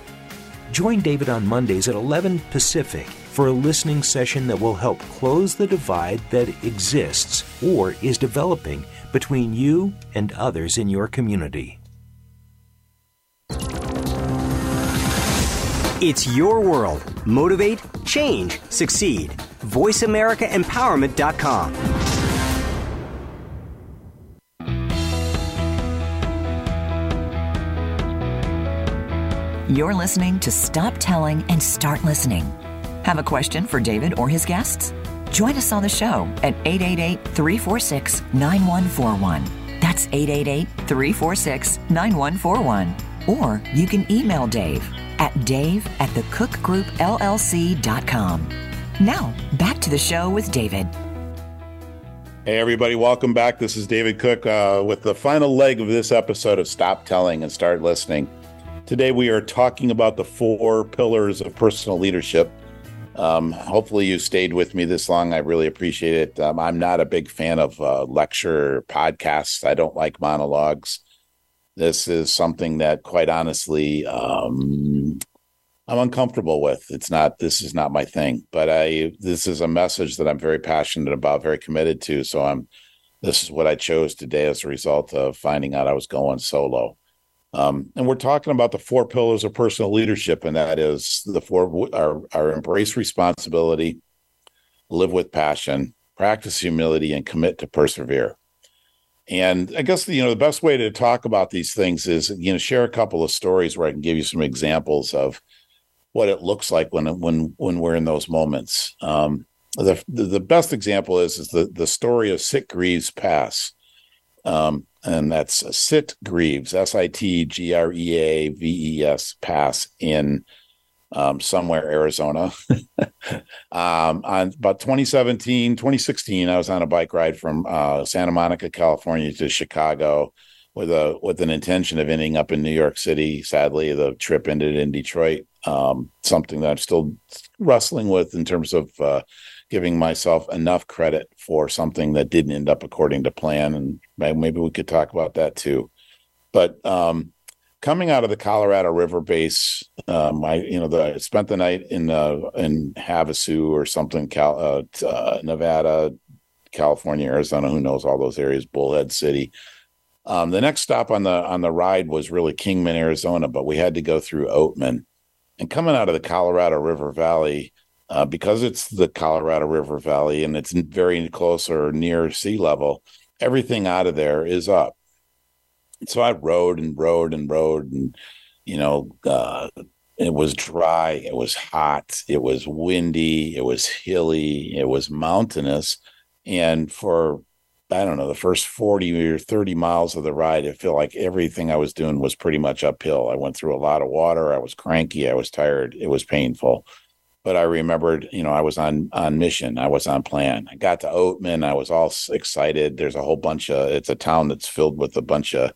Join David on Mondays at 11 Pacific, for a listening session that will help close the divide that exists or is developing between you and others in your community. It's your world. Motivate, change, succeed. VoiceAmericaEmpowerment.com. You're listening to Stop Telling and Start Listening. Have a question for David or his guests? Join us on the show at 888 346 9141. That's 888 346 9141. Or you can email Dave at dave at thecookgroupllc.com. Now, back to the show with David. Hey, everybody, welcome back. This is David Cooke uh, with the final leg of this episode of Stop Telling and Start Listening. Today, we are talking about the four pillars of personal leadership. Um, hopefully, you stayed with me this long. I really appreciate it. Um, I'm not a big fan of uh, lecture podcasts, I don't like monologues. This is something that, quite honestly, um, I'm uncomfortable with. It's not. This is not my thing. But I. This is a message that I'm very passionate about, very committed to. So I'm. This is what I chose today as a result of finding out I was going solo. Um, and we're talking about the four pillars of personal leadership, and that is the four are, embrace responsibility, live with passion, practice humility, and commit to persevere. And I guess you know the best way to talk about these things is you know share a couple of stories where I can give you some examples of what it looks like when when when we're in those moments. Um, the, the best example is is the the story of Sitgreaves Pass. Um, and that's Sitgreaves, S I T G R E A V E S Pass in um, somewhere Arizona. um, on about 2017, 2016, I was on a bike ride from uh, Santa Monica, California to Chicago with a with an intention of ending up in New York City. Sadly, the trip ended in Detroit. Um, something that I'm still wrestling with in terms of uh, giving myself enough credit for something that didn't end up according to plan. And maybe we could talk about that too. But um, coming out of the Colorado River base, um, I you know the, I spent the night in uh, in Havasu or something, Cal, uh, uh, Nevada, California, Arizona. Who knows all those areas? Bullhead City. Um, the next stop on the on the ride was really Kingman, Arizona, but we had to go through Oatman. And coming out of the Colorado River Valley, uh, because it's the Colorado River Valley and it's very close or near sea level, everything out of there is up. So I rode and rode and rode, and you know, uh, it was dry, it was hot, it was windy, it was hilly, it was mountainous, and for I don't know the first forty or thirty miles of the ride, I feel like everything I was doing was pretty much uphill. I went through a lot of water. I was cranky. I was tired. It was painful but I remembered, you know, I was on on mission. I was on plan. I got to Oatman. I was all excited. There's a whole bunch of. It's a town that's filled with a bunch of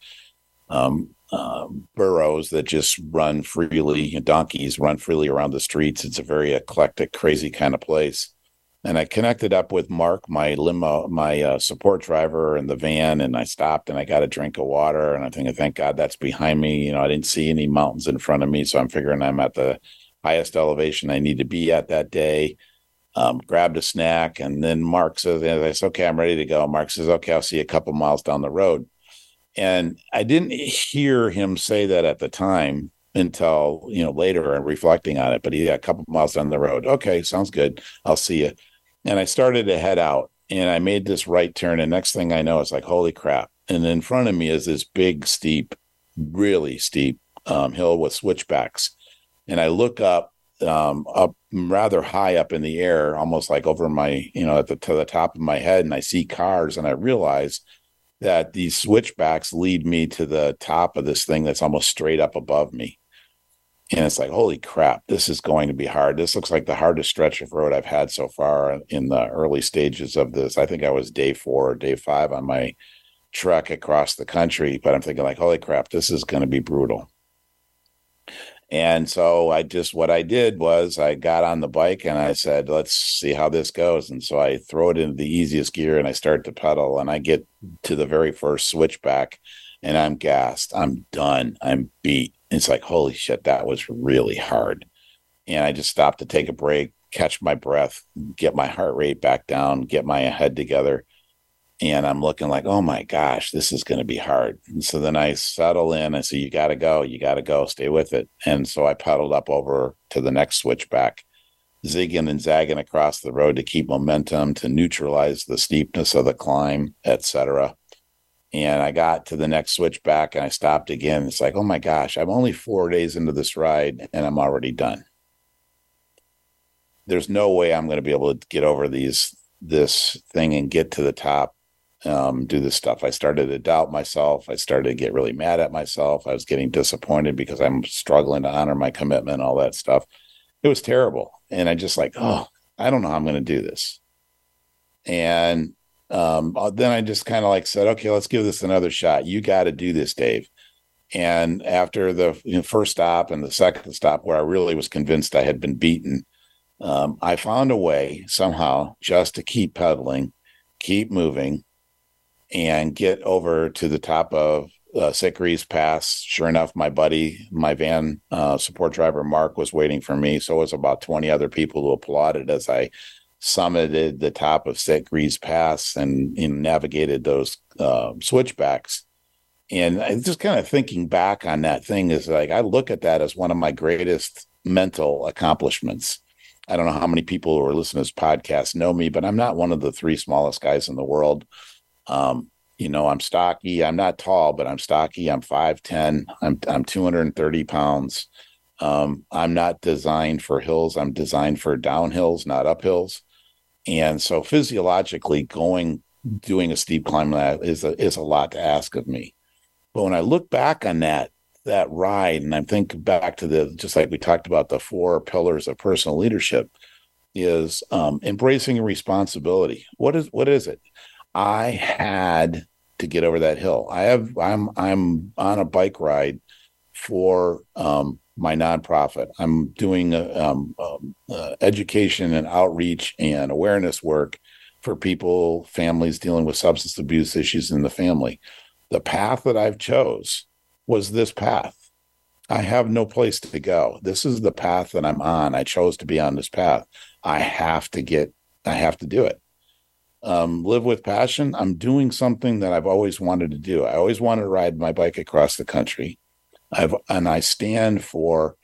um, uh, burros that just run freely. Donkeys run freely around the streets. It's a very eclectic, crazy kind of place. And I connected up with Mark, my limo, my uh, support driver in the van, and I stopped and I got a drink of water. And I think, thank God that's behind me. You know, I didn't see any mountains in front of me, so I'm figuring I'm at the highest elevation I need to be at that day. Um, grabbed a snack, and then Mark says, "I said, okay, I'm ready to go." Mark says, "Okay, I'll see you a couple miles down the road." And I didn't hear him say that at the time until you know later and reflecting on it. But he got a couple miles down the road. Okay, sounds good. I'll see you. And I started to head out, and I made this right turn. And next thing I know, it's like, holy crap! And in front of me is this big, steep, really steep um, hill with switchbacks and I look up um, up rather high up in the air, almost like over my, you know, at the to the top of my head, and I see cars, and I realize that these switchbacks lead me to the top of this thing that's almost straight up above me. And it's like, holy crap, this is going to be hard. This looks like the hardest stretch of road I've had so far in the early stages of this. I think I was day four or day five on my trek across the country, but I'm thinking like, holy crap, this is going to be brutal. And so I just, what I did was I got on the bike and I said, let's see how this goes. And so I throw it into the easiest gear and I start to pedal and I get to the very first switchback and I'm gassed. I'm done. I'm beat. It's like, holy shit, that was really hard. And I just stopped to take a break, catch my breath, get my heart rate back down, get my head together. And I'm looking like, oh my gosh, this is going to be hard. And so then I settle in. I say, you got to go, you got to go, stay with it. And so I pedaled up over to the next switchback, zigging and zagging across the road to keep momentum, to neutralize the steepness of the climb, etc. And I got to the next switchback and I stopped again. It's like, oh my gosh, I'm only four days into this ride and I'm already done. There's no way I'm going to be able to get over these this thing and get to the top um, do this stuff. I started to doubt myself. I started to get really mad at myself. I was getting disappointed because I'm struggling to honor my commitment, all that stuff. It was terrible. And I just like, oh, I don't know how I'm going to do this. And um, uh, then I just kind of like said, okay, let's give this another shot. You got to do this, Dave. And after the first stop and the second stop, where I really was convinced I had been beaten, um, I found a way somehow just to keep pedaling, keep moving, and get over to the top of uh, Pass. Sure enough, my buddy, my van uh, support driver Mark, was waiting for me. So it was about 20 other people who applauded as I summited the top of Sitgreaves Pass and, and navigated those uh, switchbacks. And I just kind of thinking back on that thing is like I look at that as one of my greatest mental accomplishments. I don't know how many people who are listening to this podcast know me, but I'm not one of the three smallest guys in the world. Um, you know, I'm stocky. I'm not tall, but I'm stocky. I'm 5'10. I'm I'm 230 pounds. Um, I'm not designed for hills. I'm designed for downhills, not uphills. And so physiologically going doing a steep climb that is a is a lot to ask of me. But when I look back on that that ride and I'm thinking back to the just like we talked about the four pillars of personal leadership is um, embracing responsibility. What is what is it? I had to get over that hill. I have I'm I'm on a bike ride for um, my nonprofit. I'm doing um, um, uh, education and outreach and awareness work for people, families dealing with substance abuse issues in the family. The path that I've chose was this path. I have no place to go. This is the path that I'm on. I chose to be on this path. I have to get. I have to do it um, live with passion. I'm doing something that I've always wanted to do. I always wanted to ride my bike across the country. I've and I stand for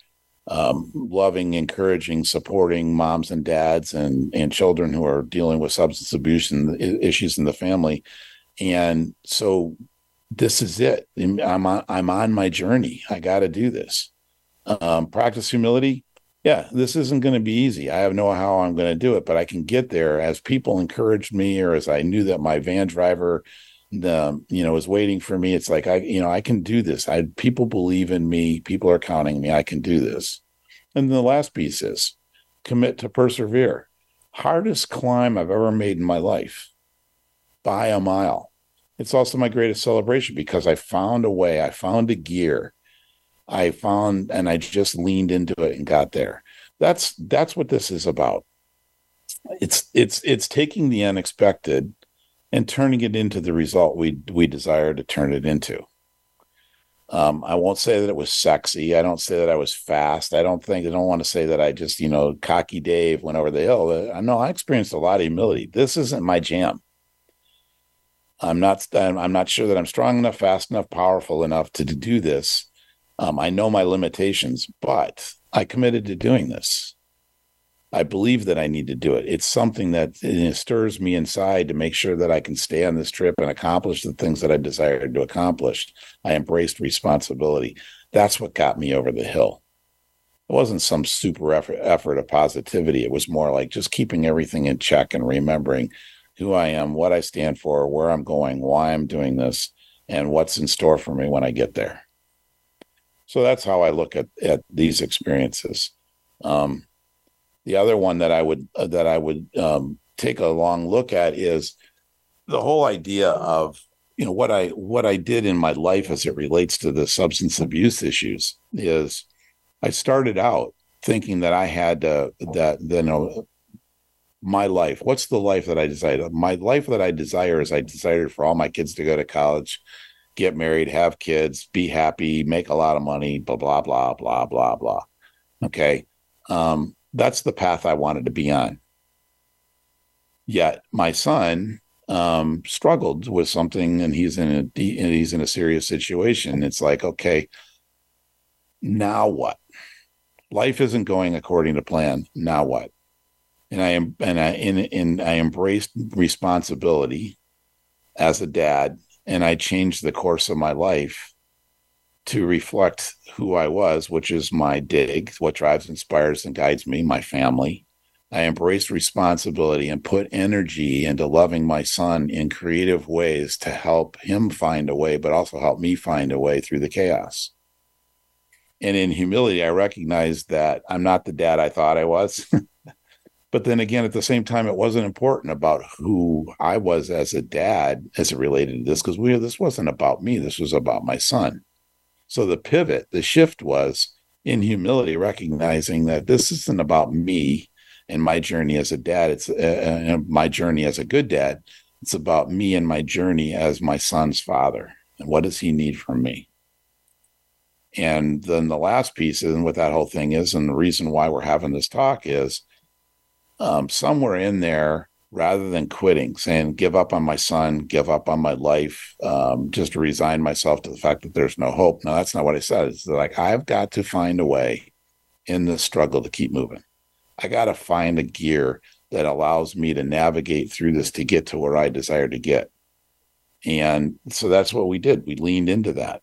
um, loving, encouraging, supporting moms and dads and and children who are dealing with substance abuse and issues in the family. And so this is it. I'm on, I'm on my journey. I got to do this. Um, practice humility yeah, this isn't going to be easy. I have no how I'm going to do it, but I can get there. As people encouraged me or as I knew that my van driver the you know was waiting for me it's like i you know i can do this. I people believe in me. People are counting me. I can do this. And the last piece is commit to persevere. Hardest climb i've ever made in my life by a mile. It's also my greatest celebration because i found a way. I found a gear I found and I just leaned into it and got there. That's that's what this is about. It's it's it's taking the unexpected and turning it into the result we we desire to turn it into. Um, I won't say that it was sexy. I don't say that I was fast. I don't think I don't want to say that I just you know cocky Dave went over the hill. I know I experienced a lot of humility. This isn't my jam. I'm not. I'm not sure that I'm strong enough, fast enough, powerful enough to do this. Um, I know my limitations, but I committed to doing this. I believe that I need to do it. It's something that it stirs me inside to make sure that I can stay on this trip and accomplish the things that I desired to accomplish. I embraced responsibility. That's what got me over the hill. It wasn't some super effort, effort of positivity. It was more like just keeping everything in check and remembering who I am, what I stand for, where I'm going, why I'm doing this, and what's in store for me when I get there. So that's how I look at at these experiences. Um, the other one that I would uh, that I would um, take a long look at is the whole idea of you know what I what I did in my life as it relates to the substance abuse issues is I started out thinking that I had uh, that you know my life what's the life that I desire my life that I desire is I desired for all my kids to go to college get married, have kids, be happy, make a lot of money, blah, blah, blah, blah, blah, blah. Okay. Um, that's the path I wanted to be on. Yet my son um, struggled with something, and he's in a he's in a serious situation. It's like, okay, now what? Life isn't going according to plan. Now what? And I am and I in in I embraced responsibility as a dad, and I changed the course of my life to reflect who I was, which is my dig, what drives, inspires, and guides me, my family. I embraced responsibility and put energy into loving my son in creative ways to help him find a way, but also help me find a way through the chaos. And in humility, I recognized that I'm not the dad I thought I was. but then again, at the same time, it wasn't important about who I was as a dad as it related to this, because we this wasn't about me. This was about my son. So the pivot, the shift was in humility, recognizing that this isn't about me and my journey as a dad. It's uh, uh, my journey as a good dad. It's about me and my journey as my son's father. And what does he need from me? And then the last piece, and what that whole thing is, and the reason why we're having this talk is um, somewhere in there, rather than quitting, saying, give up on my son, give up on my life, um, just to resign myself to the fact that there's no hope. No, that's not what I said. It's like, I've got to find a way in this struggle to keep moving. I got to find a gear that allows me to navigate through this to get to where I desire to get. And so that's what we did. We leaned into that.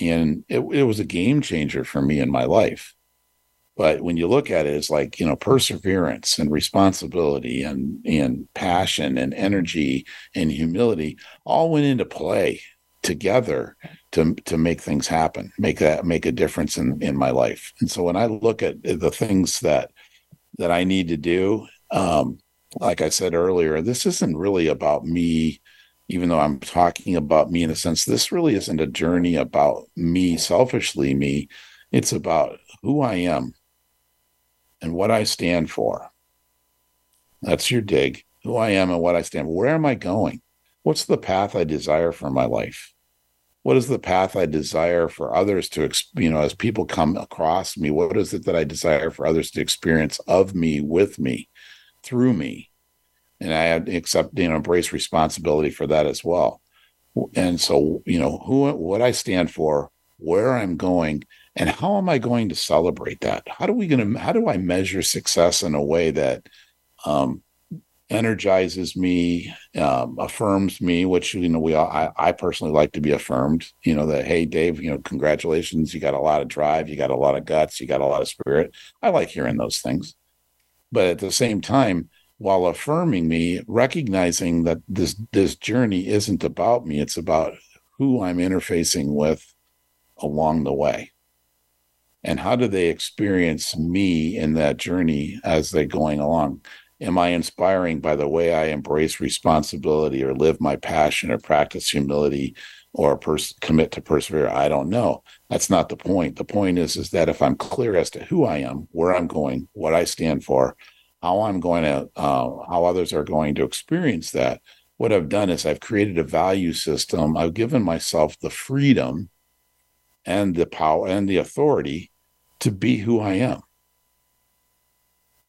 And it, it was a game changer for me in my life. But when you look at it, it's like, you know, perseverance and responsibility and, and passion and energy and humility all went into play together to to make things happen, make that make a difference in in my life. And so when I look at the things that that I need to do. Um, like I said earlier, this isn't really about me, even though I'm talking about me in a sense. This really isn't a journey about me, selfishly me. It's about who I am and what I stand for. That's your dig. Who I am and what I stand for. Where am I going? What's the path I desire for my life? what is the path I desire for others to, you know, as people come across me, what is it that I desire for others to experience of me, with me, through me? And I accept, you know, embrace responsibility for that as well. And so, you know, who, what I stand for, where I'm going, and how am I going to celebrate that? How do we going to, how do I measure success in a way that, um, energizes me, um, affirms me, which you know we all, I, I personally like to be affirmed. You know that hey Dave, you know congratulations, you got a lot of drive, you got a lot of guts, you got a lot of spirit. I like hearing those things, but at the same time, while affirming me, recognizing that this this journey isn't about me, it's about who I'm interfacing with along the way. And how do they experience me in that journey as they're going along? am I inspiring by the way I embrace responsibility or live my passion or practice humility or pers- commit to persevere? I don't know. That's not the point. The point is, is that if I'm clear as to who I am, where I'm going, what I stand for, how I'm going to, uh, how others are going to experience that, what I've done is I've created a value system. I've given myself the freedom and the power and the authority to be who I am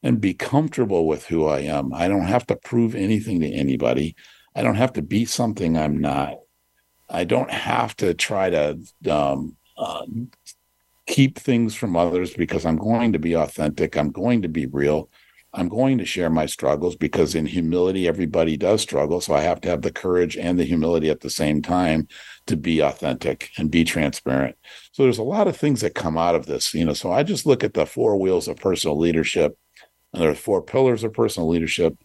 and be comfortable with who I am. I don't have to prove anything to anybody. I don't have to be something I'm not. I don't have to try to um, uh, keep things from others because I'm going to be authentic. I'm going to be real. I'm going to share my struggles because in humility, everybody does struggle. So I have to have the courage and the humility at the same time to be authentic and be transparent. So there's a lot of things that come out of this, you know. So I just look at the four wheels of personal leadership and there are four pillars of personal leadership.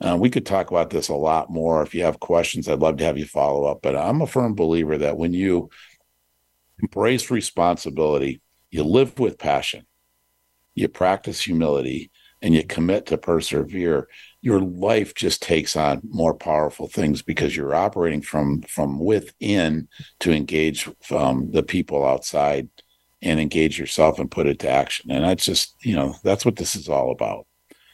Uh, we could talk about this a lot more. If you have questions, I'd love to have you follow up. But I'm a firm believer that when you embrace responsibility, you live with passion, you practice humility, and you commit to persevere, your life just takes on more powerful things because you're operating from from within to engage um, the people outside and engage yourself and put it to action. And that's just, you know, that's what this is all about.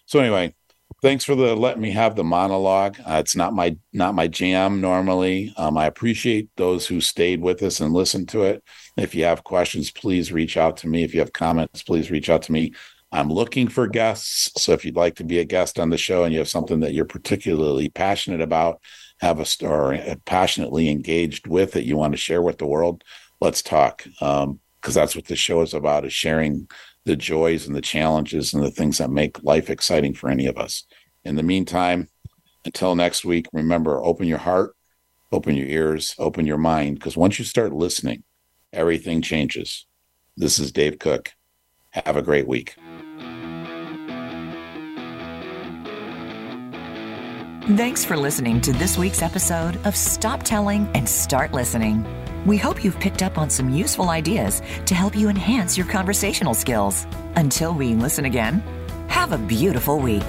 So anyway, thanks for the letting me have the monologue. Uh, it's not my not my jam normally. Um, I appreciate those who stayed with us and listened to it. If you have questions, please reach out to me. If you have comments, please reach out to me. I'm looking for guests. So if you'd like to be a guest on the show and you have something that you're particularly passionate about, have a story passionately engaged with that you want to share with the world, let's talk. Um, because that's what the show is about is sharing the joys and the challenges and the things that make life exciting for any of us. In the meantime, until next week, remember open your heart, open your ears, open your mind, because once you start listening, everything changes. This is Dave Cooke. Have a great week. Thanks for listening to this week's episode of Stop Telling and Start Listening. We hope you've picked up on some useful ideas to help you enhance your conversational skills. Until we listen again, have a beautiful week.